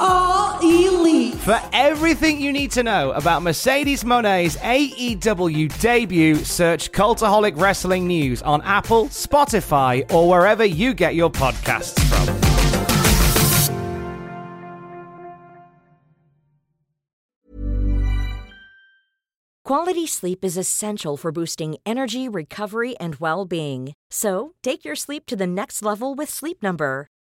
are elite. For everything you need to know about Mercedes Moné's AEW debut, search Cultaholic Wrestling News on Apple, Spotify, or wherever you get your podcasts from. Quality sleep is essential for boosting energy, recovery, and well being. So, take your sleep to the next level with Sleep Number.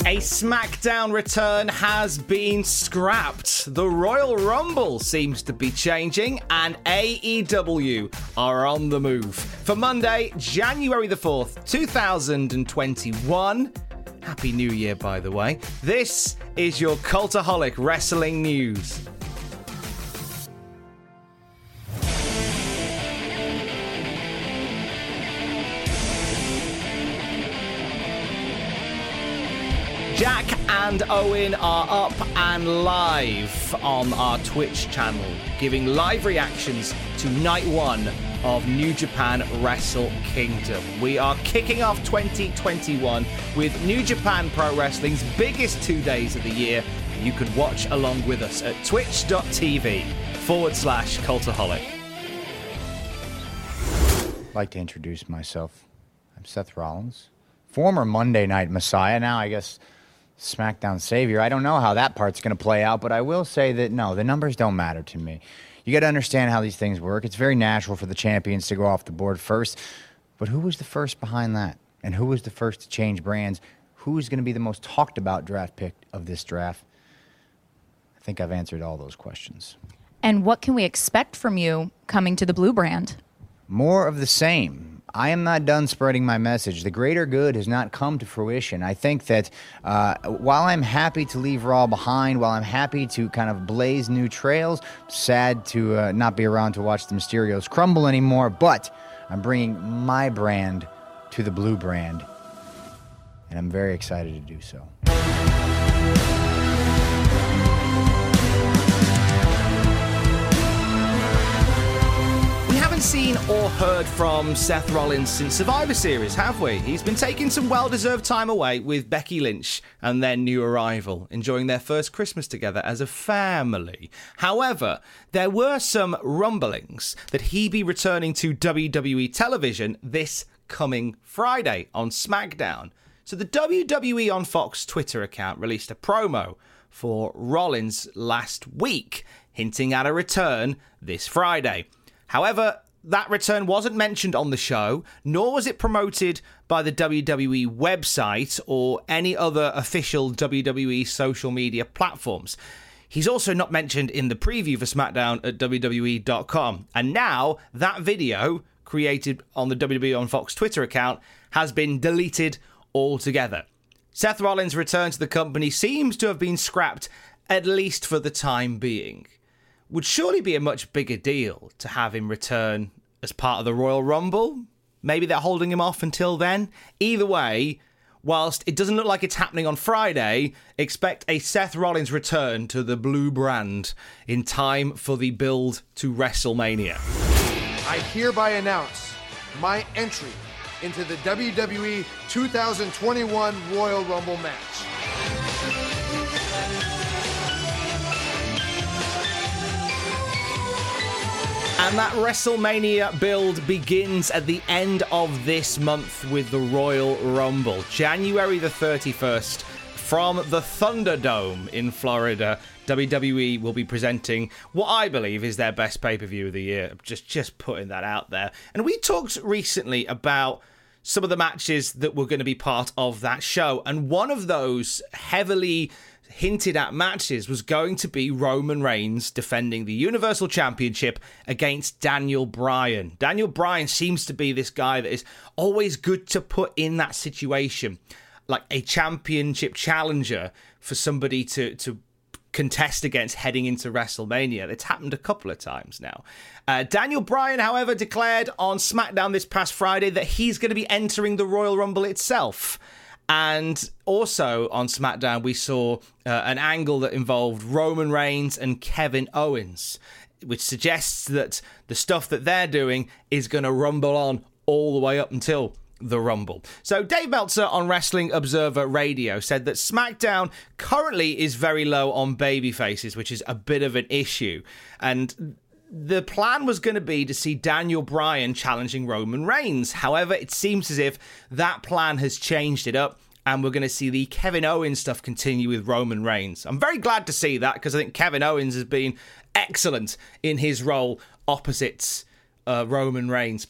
A SmackDown return has been scrapped. The Royal Rumble seems to be changing, and AEW are on the move. For Monday, January the 4th, 2021. Happy New Year, by the way. This is your Cultaholic Wrestling News. And Owen are up and live on our Twitch channel, giving live reactions to night one of New Japan Wrestle Kingdom. We are kicking off 2021 with New Japan Pro Wrestling's biggest two days of the year. You can watch along with us at twitch.tv forward slash cultaholic. I'd like to introduce myself. I'm Seth Rollins, former Monday Night Messiah. Now, I guess SmackDown Savior. I don't know how that part's going to play out, but I will say that no, the numbers don't matter to me. You got to understand how these things work. It's very natural for the champions to go off the board first, but who was the first behind that? And who was the first to change brands? Who is going to be the most talked about draft pick of this draft? I think I've answered all those questions. And what can we expect from you coming to the Blue brand? More of the same. I am not done spreading my message. The greater good has not come to fruition. I think that uh, while I'm happy to leave Raw behind, while I'm happy to kind of blaze new trails, sad to uh, not be around to watch the Mysterios crumble anymore, but I'm bringing my brand to the blue brand, and I'm very excited to do so. Haven't seen or heard from Seth Rollins since Survivor Series, have we? He's been taking some well deserved time away with Becky Lynch and their new arrival, enjoying their first Christmas together as a family. However, there were some rumblings that he be returning to WWE television this coming Friday on SmackDown. So the WWE on Fox Twitter account released a promo for Rollins last week, hinting at a return this Friday. However, that return wasn't mentioned on the show, nor was it promoted by the WWE website or any other official WWE social media platforms. He's also not mentioned in the preview for SmackDown at WWE.com. And now that video, created on the WWE on Fox Twitter account, has been deleted altogether. Seth Rollins' return to the company seems to have been scrapped, at least for the time being would surely be a much bigger deal to have him return as part of the Royal Rumble. Maybe they're holding him off until then. Either way, whilst it doesn't look like it's happening on Friday, expect a Seth Rollins return to the blue brand in time for the build to WrestleMania. I hereby announce my entry into the WWE 2021 Royal Rumble match. And that WrestleMania build begins at the end of this month with the Royal Rumble, January the 31st, from the Thunderdome in Florida. WWE will be presenting what I believe is their best pay per view of the year. Just, just putting that out there. And we talked recently about some of the matches that were going to be part of that show. And one of those heavily hinted at matches was going to be Roman Reigns defending the Universal Championship against Daniel Bryan. Daniel Bryan seems to be this guy that is always good to put in that situation, like a championship challenger for somebody to to contest against heading into WrestleMania. It's happened a couple of times now. Uh, Daniel Bryan, however, declared on SmackDown this past Friday that he's going to be entering the Royal Rumble itself. And also on SmackDown, we saw uh, an angle that involved Roman Reigns and Kevin Owens, which suggests that the stuff that they're doing is going to rumble on all the way up until the Rumble. So, Dave Meltzer on Wrestling Observer Radio said that SmackDown currently is very low on baby faces, which is a bit of an issue. And the plan was going to be to see Daniel Bryan challenging Roman Reigns. However, it seems as if that plan has changed it up. And we're going to see the Kevin Owens stuff continue with Roman Reigns. I'm very glad to see that because I think Kevin Owens has been excellent in his role opposite uh, Roman Reigns.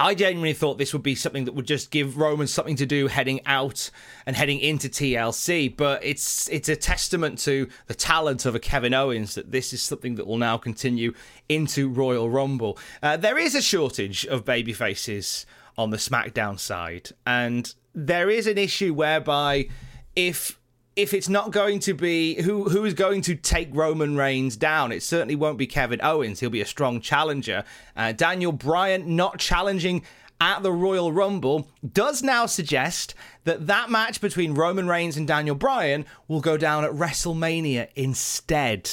I genuinely thought this would be something that would just give Roman something to do heading out and heading into TLC, but it's it's a testament to the talent of a Kevin Owens that this is something that will now continue into Royal Rumble. Uh, there is a shortage of baby faces on the SmackDown side, and there is an issue whereby if if it's not going to be who who is going to take Roman Reigns down, it certainly won't be Kevin Owens. He'll be a strong challenger. Uh, Daniel Bryan not challenging at the Royal Rumble does now suggest that that match between Roman Reigns and Daniel Bryan will go down at WrestleMania instead.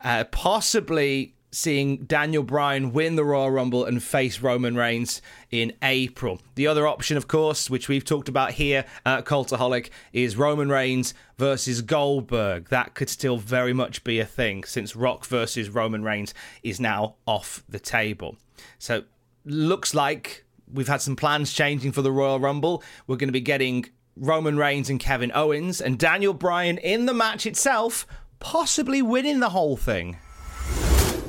Uh, possibly seeing Daniel Bryan win the Royal Rumble and face Roman Reigns in April. The other option, of course, which we've talked about here at Cultaholic, is Roman Reigns versus Goldberg. That could still very much be a thing since Rock versus Roman Reigns is now off the table. So, looks like we've had some plans changing for the Royal Rumble. We're going to be getting Roman Reigns and Kevin Owens and Daniel Bryan in the match itself, possibly winning the whole thing.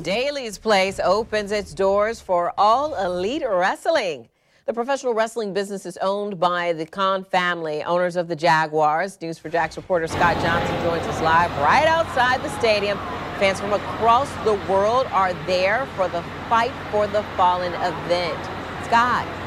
Daily's Place opens its doors for all elite wrestling. The professional wrestling business is owned by the Khan family, owners of the Jaguars. News4Jax reporter Scott Johnson joins us live right outside the stadium. Fans from across the world are there for the Fight for the Fallen event. Scott.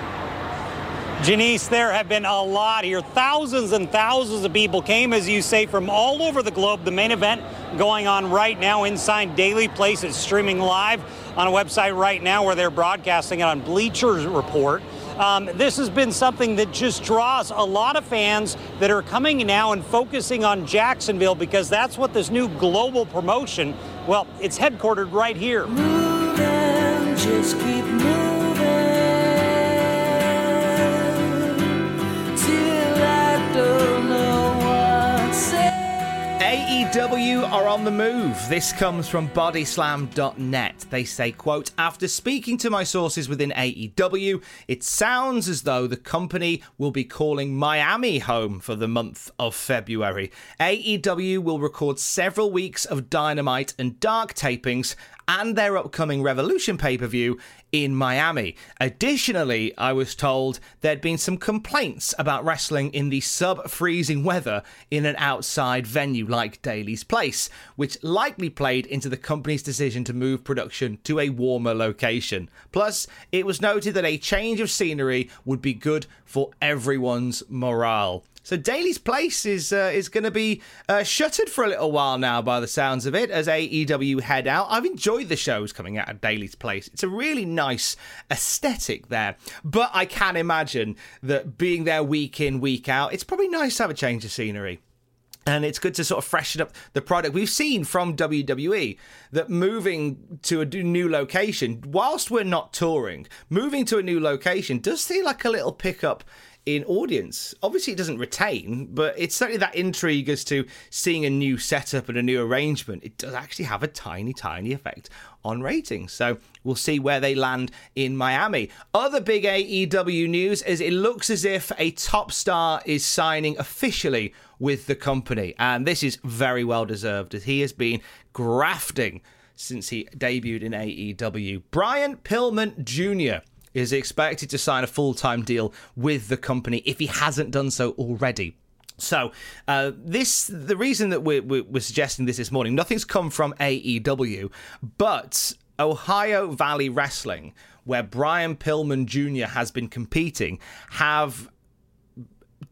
Janice, there have been a lot here. Thousands and thousands of people came, as you say, from all over the globe. The main event going on right now inside Daily Place. It's streaming live on a website right now where they're broadcasting it on Bleachers Report. Um, this has been something that just draws a lot of fans that are coming now and focusing on Jacksonville because that's what this new global promotion, well, it's headquartered right here. AEW are on the move. This comes from bodyslam.net. They say, quote, after speaking to my sources within AEW, it sounds as though the company will be calling Miami home for the month of February. AEW will record several weeks of Dynamite and Dark tapings and their upcoming Revolution pay per view in Miami. Additionally, I was told there'd been some complaints about wrestling in the sub freezing weather in an outside venue like Daily's Place, which likely played into the company's decision to move production to a warmer location. Plus, it was noted that a change of scenery would be good for everyone's morale. So Daily's Place is uh, is going to be uh, shuttered for a little while now, by the sounds of it, as AEW head out. I've enjoyed the shows coming out of Daily's Place. It's a really nice aesthetic there, but I can imagine that being there week in week out, it's probably nice to have a change of scenery. And it's good to sort of freshen up the product. We've seen from WWE that moving to a new location, whilst we're not touring, moving to a new location does feel like a little pickup in audience. Obviously, it doesn't retain, but it's certainly that intrigue as to seeing a new setup and a new arrangement. It does actually have a tiny, tiny effect on ratings. So we'll see where they land in Miami. Other big AEW news is it looks as if a top star is signing officially with the company. And this is very well deserved as he has been grafting since he debuted in AEW. Brian Pillman Jr is expected to sign a full time deal with the company if he hasn't done so already. So, uh, this the reason that we're, we're suggesting this this morning. Nothing's come from AEW, but Ohio Valley Wrestling, where Brian Pillman Jr. has been competing, have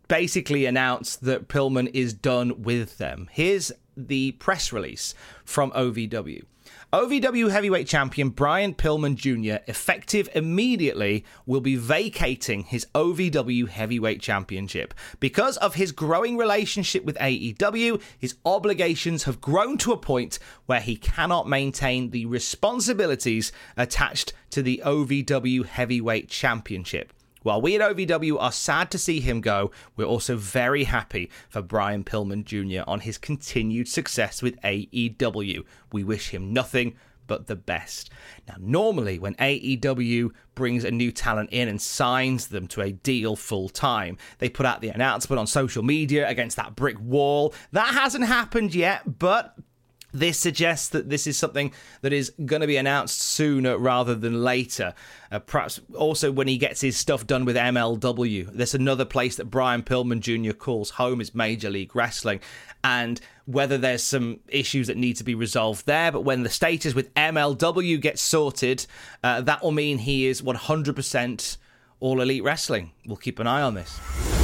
basically announced that Pillman is done with them. Here's the press release from OVW. OVW heavyweight champion Brian Pillman Jr., effective immediately, will be vacating his OVW heavyweight championship. Because of his growing relationship with AEW, his obligations have grown to a point where he cannot maintain the responsibilities attached to the OVW heavyweight championship. While we at OVW are sad to see him go, we're also very happy for Brian Pillman Jr. on his continued success with AEW. We wish him nothing but the best. Now, normally, when AEW brings a new talent in and signs them to a deal full time, they put out the announcement on social media against that brick wall. That hasn't happened yet, but this suggests that this is something that is going to be announced sooner rather than later. Uh, perhaps also when he gets his stuff done with MLW. There's another place that Brian Pillman Jr. calls home is Major League Wrestling. And whether there's some issues that need to be resolved there, but when the status with MLW gets sorted, uh, that will mean he is 100% all elite wrestling. We'll keep an eye on this.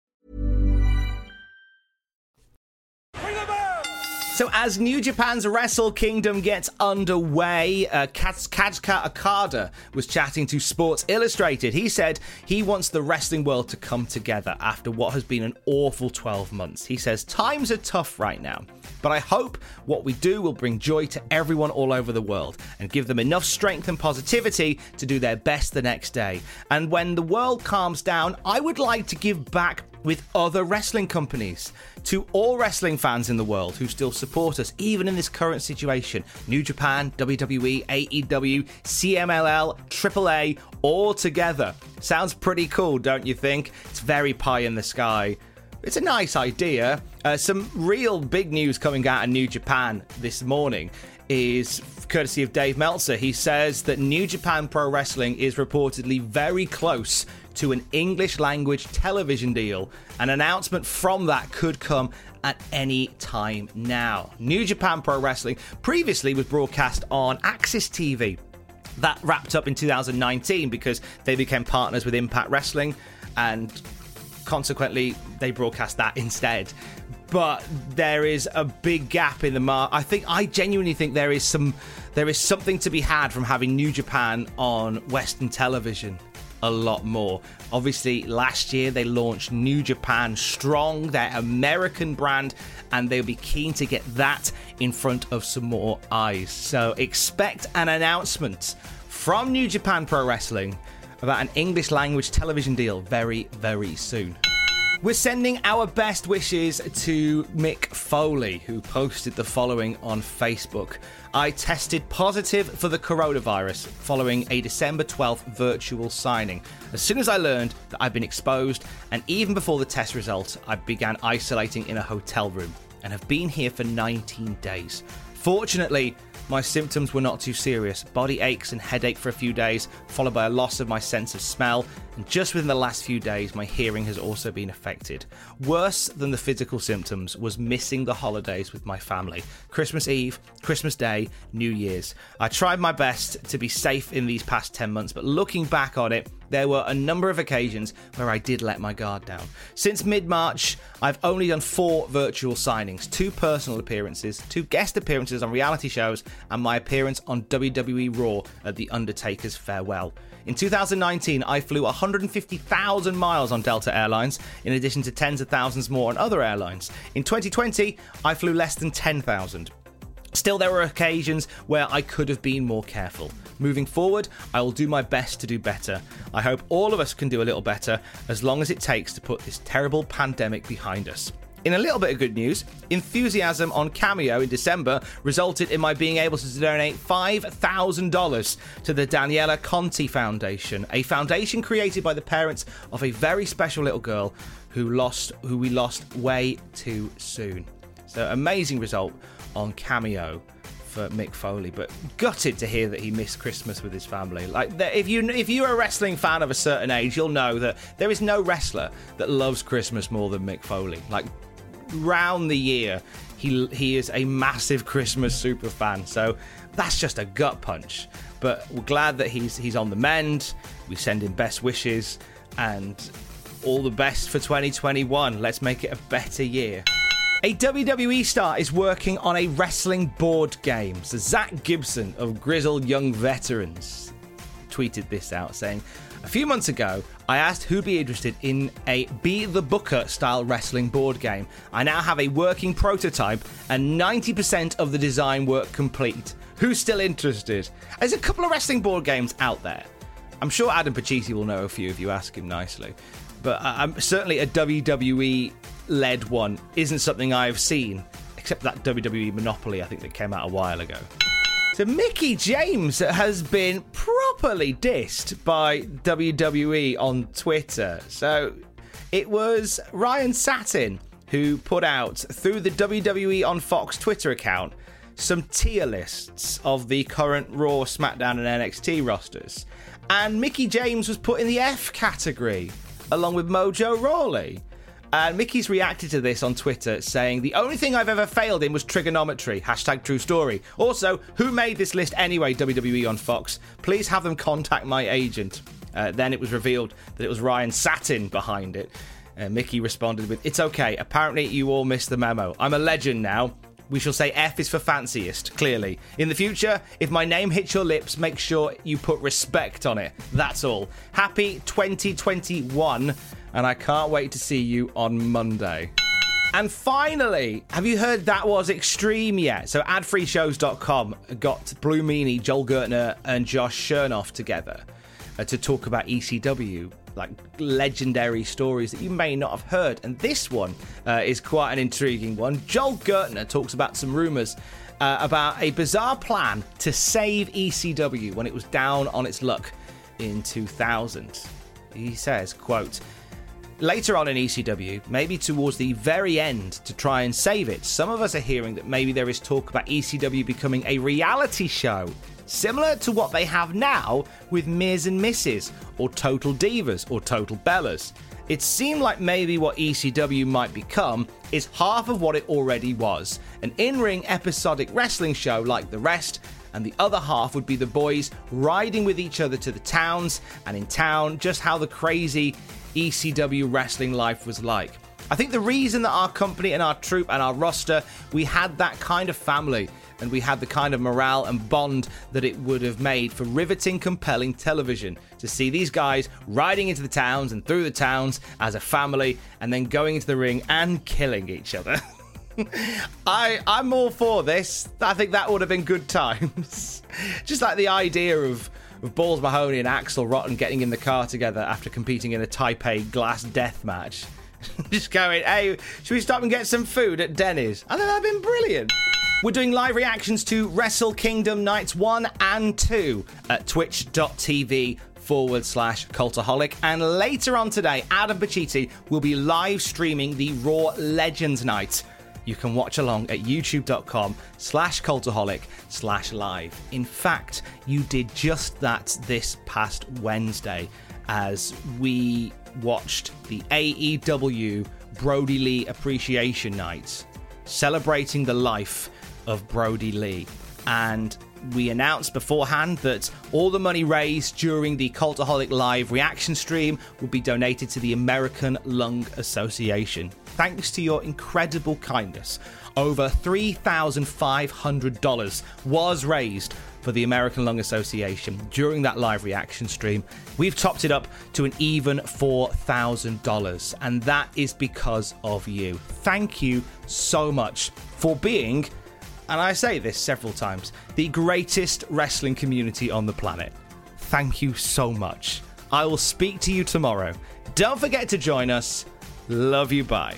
So, as New Japan's Wrestle Kingdom gets underway, uh, Kazuchika Okada was chatting to Sports Illustrated. He said he wants the wrestling world to come together after what has been an awful 12 months. He says, Times are tough right now, but I hope what we do will bring joy to everyone all over the world and give them enough strength and positivity to do their best the next day. And when the world calms down, I would like to give back with other wrestling companies. To all wrestling fans in the world who still support us, even in this current situation New Japan, WWE, AEW, CMLL, AAA, all together. Sounds pretty cool, don't you think? It's very pie in the sky. It's a nice idea. Uh, some real big news coming out of New Japan this morning is courtesy of Dave Meltzer. He says that New Japan Pro Wrestling is reportedly very close to an English language television deal. An announcement from that could come at any time now. New Japan Pro Wrestling previously was broadcast on AXS TV. That wrapped up in 2019 because they became partners with Impact Wrestling and consequently they broadcast that instead but there is a big gap in the market. I think I genuinely think there is some there is something to be had from having New Japan on Western television a lot more. Obviously, last year they launched New Japan Strong, their American brand, and they'll be keen to get that in front of some more eyes. So expect an announcement from New Japan Pro Wrestling about an English language television deal very, very soon. We're sending our best wishes to Mick Foley, who posted the following on Facebook. I tested positive for the coronavirus following a December 12th virtual signing. As soon as I learned that I'd been exposed, and even before the test results, I began isolating in a hotel room and have been here for 19 days. Fortunately, my symptoms were not too serious body aches and headache for a few days, followed by a loss of my sense of smell, and just within the last few days, my hearing has also been affected. Worse than the physical symptoms was missing the holidays with my family Christmas Eve, Christmas Day, New Year's. I tried my best to be safe in these past 10 months, but looking back on it, there were a number of occasions where I did let my guard down. Since mid March, I've only done four virtual signings two personal appearances, two guest appearances on reality shows, and my appearance on WWE Raw at The Undertaker's Farewell. In 2019, I flew 150,000 miles on Delta Airlines, in addition to tens of thousands more on other airlines. In 2020, I flew less than 10,000. Still, there were occasions where I could have been more careful. Moving forward, I will do my best to do better. I hope all of us can do a little better as long as it takes to put this terrible pandemic behind us. In a little bit of good news, enthusiasm on Cameo in December resulted in my being able to donate $5,000 to the Daniela Conti Foundation, a foundation created by the parents of a very special little girl who lost who we lost way too soon. So amazing result on Cameo for Mick Foley, but gutted to hear that he missed Christmas with his family. Like, if you if you're a wrestling fan of a certain age, you'll know that there is no wrestler that loves Christmas more than Mick Foley. Like, round the year, he he is a massive Christmas super fan. So that's just a gut punch. But we're glad that he's he's on the mend. We send him best wishes and all the best for 2021. Let's make it a better year. A WWE star is working on a wrestling board game. So Zach Gibson of Grizzled Young Veterans tweeted this out saying, a few months ago, I asked who'd be interested in a Be the Booker style wrestling board game. I now have a working prototype and 90% of the design work complete. Who's still interested? There's a couple of wrestling board games out there. I'm sure Adam Pacitti will know a few if you ask him nicely. But certainly a WWE led one isn't something I've seen, except that WWE Monopoly I think that came out a while ago. So Mickie James has been properly dissed by WWE on Twitter. So it was Ryan Satin who put out through the WWE on Fox Twitter account some tier lists of the current Raw, SmackDown, and NXT rosters. And Mickie James was put in the F category, along with Mojo Rawley. And Mickie's reacted to this on Twitter, saying, The only thing I've ever failed in was trigonometry. Hashtag true story. Also, who made this list anyway, WWE on Fox? Please have them contact my agent. Uh, then it was revealed that it was Ryan Satin behind it. Uh, Mickie responded with, It's okay. Apparently, you all missed the memo. I'm a legend now. We shall say F is for fanciest, clearly. In the future, if my name hits your lips, make sure you put respect on it. That's all. Happy 2021 and I can't wait to see you on Monday. And finally, have you heard that was extreme yet? So, adfreeshows.com got Blue Meanie, Joel Gertner, and Josh Chernoff together uh, to talk about ECW, like legendary stories that you may not have heard. And this one uh, is quite an intriguing one. Joel Gertner talks about some rumors uh, about a bizarre plan to save ECW when it was down on its luck in 2000. He says, quote, Later on in ECW, maybe towards the very end to try and save it, some of us are hearing that maybe there is talk about ECW becoming a reality show, similar to what they have now with Miz and Mrs., or Total Divas, or Total Bellas. It seemed like maybe what ECW might become is half of what it already was an in ring episodic wrestling show like the rest, and the other half would be the boys riding with each other to the towns, and in town, just how the crazy ECW wrestling life was like. I think the reason that our company and our troupe and our roster, we had that kind of family and we had the kind of morale and bond that it would have made for riveting, compelling television to see these guys riding into the towns and through the towns as a family and then going into the ring and killing each other. I I'm all for this. I think that would have been good times. Just like the idea of with Balls Mahoney and Axel Rotten getting in the car together after competing in a Taipei glass death match. Just going, hey, should we stop and get some food at Denny's? I think that'd been brilliant. We're doing live reactions to Wrestle Kingdom Nights 1 and 2 at twitch.tv forward slash cultaholic. And later on today, Adam Pacitti will be live streaming the Raw Legends Night. You can watch along at youtube.com slash cultaholic slash live. In fact, you did just that this past Wednesday as we watched the AEW Brodie Lee Appreciation Night, celebrating the life of Brodie Lee. And we announced beforehand that all the money raised during the Cultaholic Live reaction stream would be donated to the American Lung Association. Thanks to your incredible kindness, over $3,500 was raised for the American Lung Association during that live reaction stream. We've topped it up to an even $4,000, and that is because of you. Thank you so much for being, and I say this several times, the greatest wrestling community on the planet. Thank you so much. I will speak to you tomorrow. Don't forget to join us. Love you. Bye.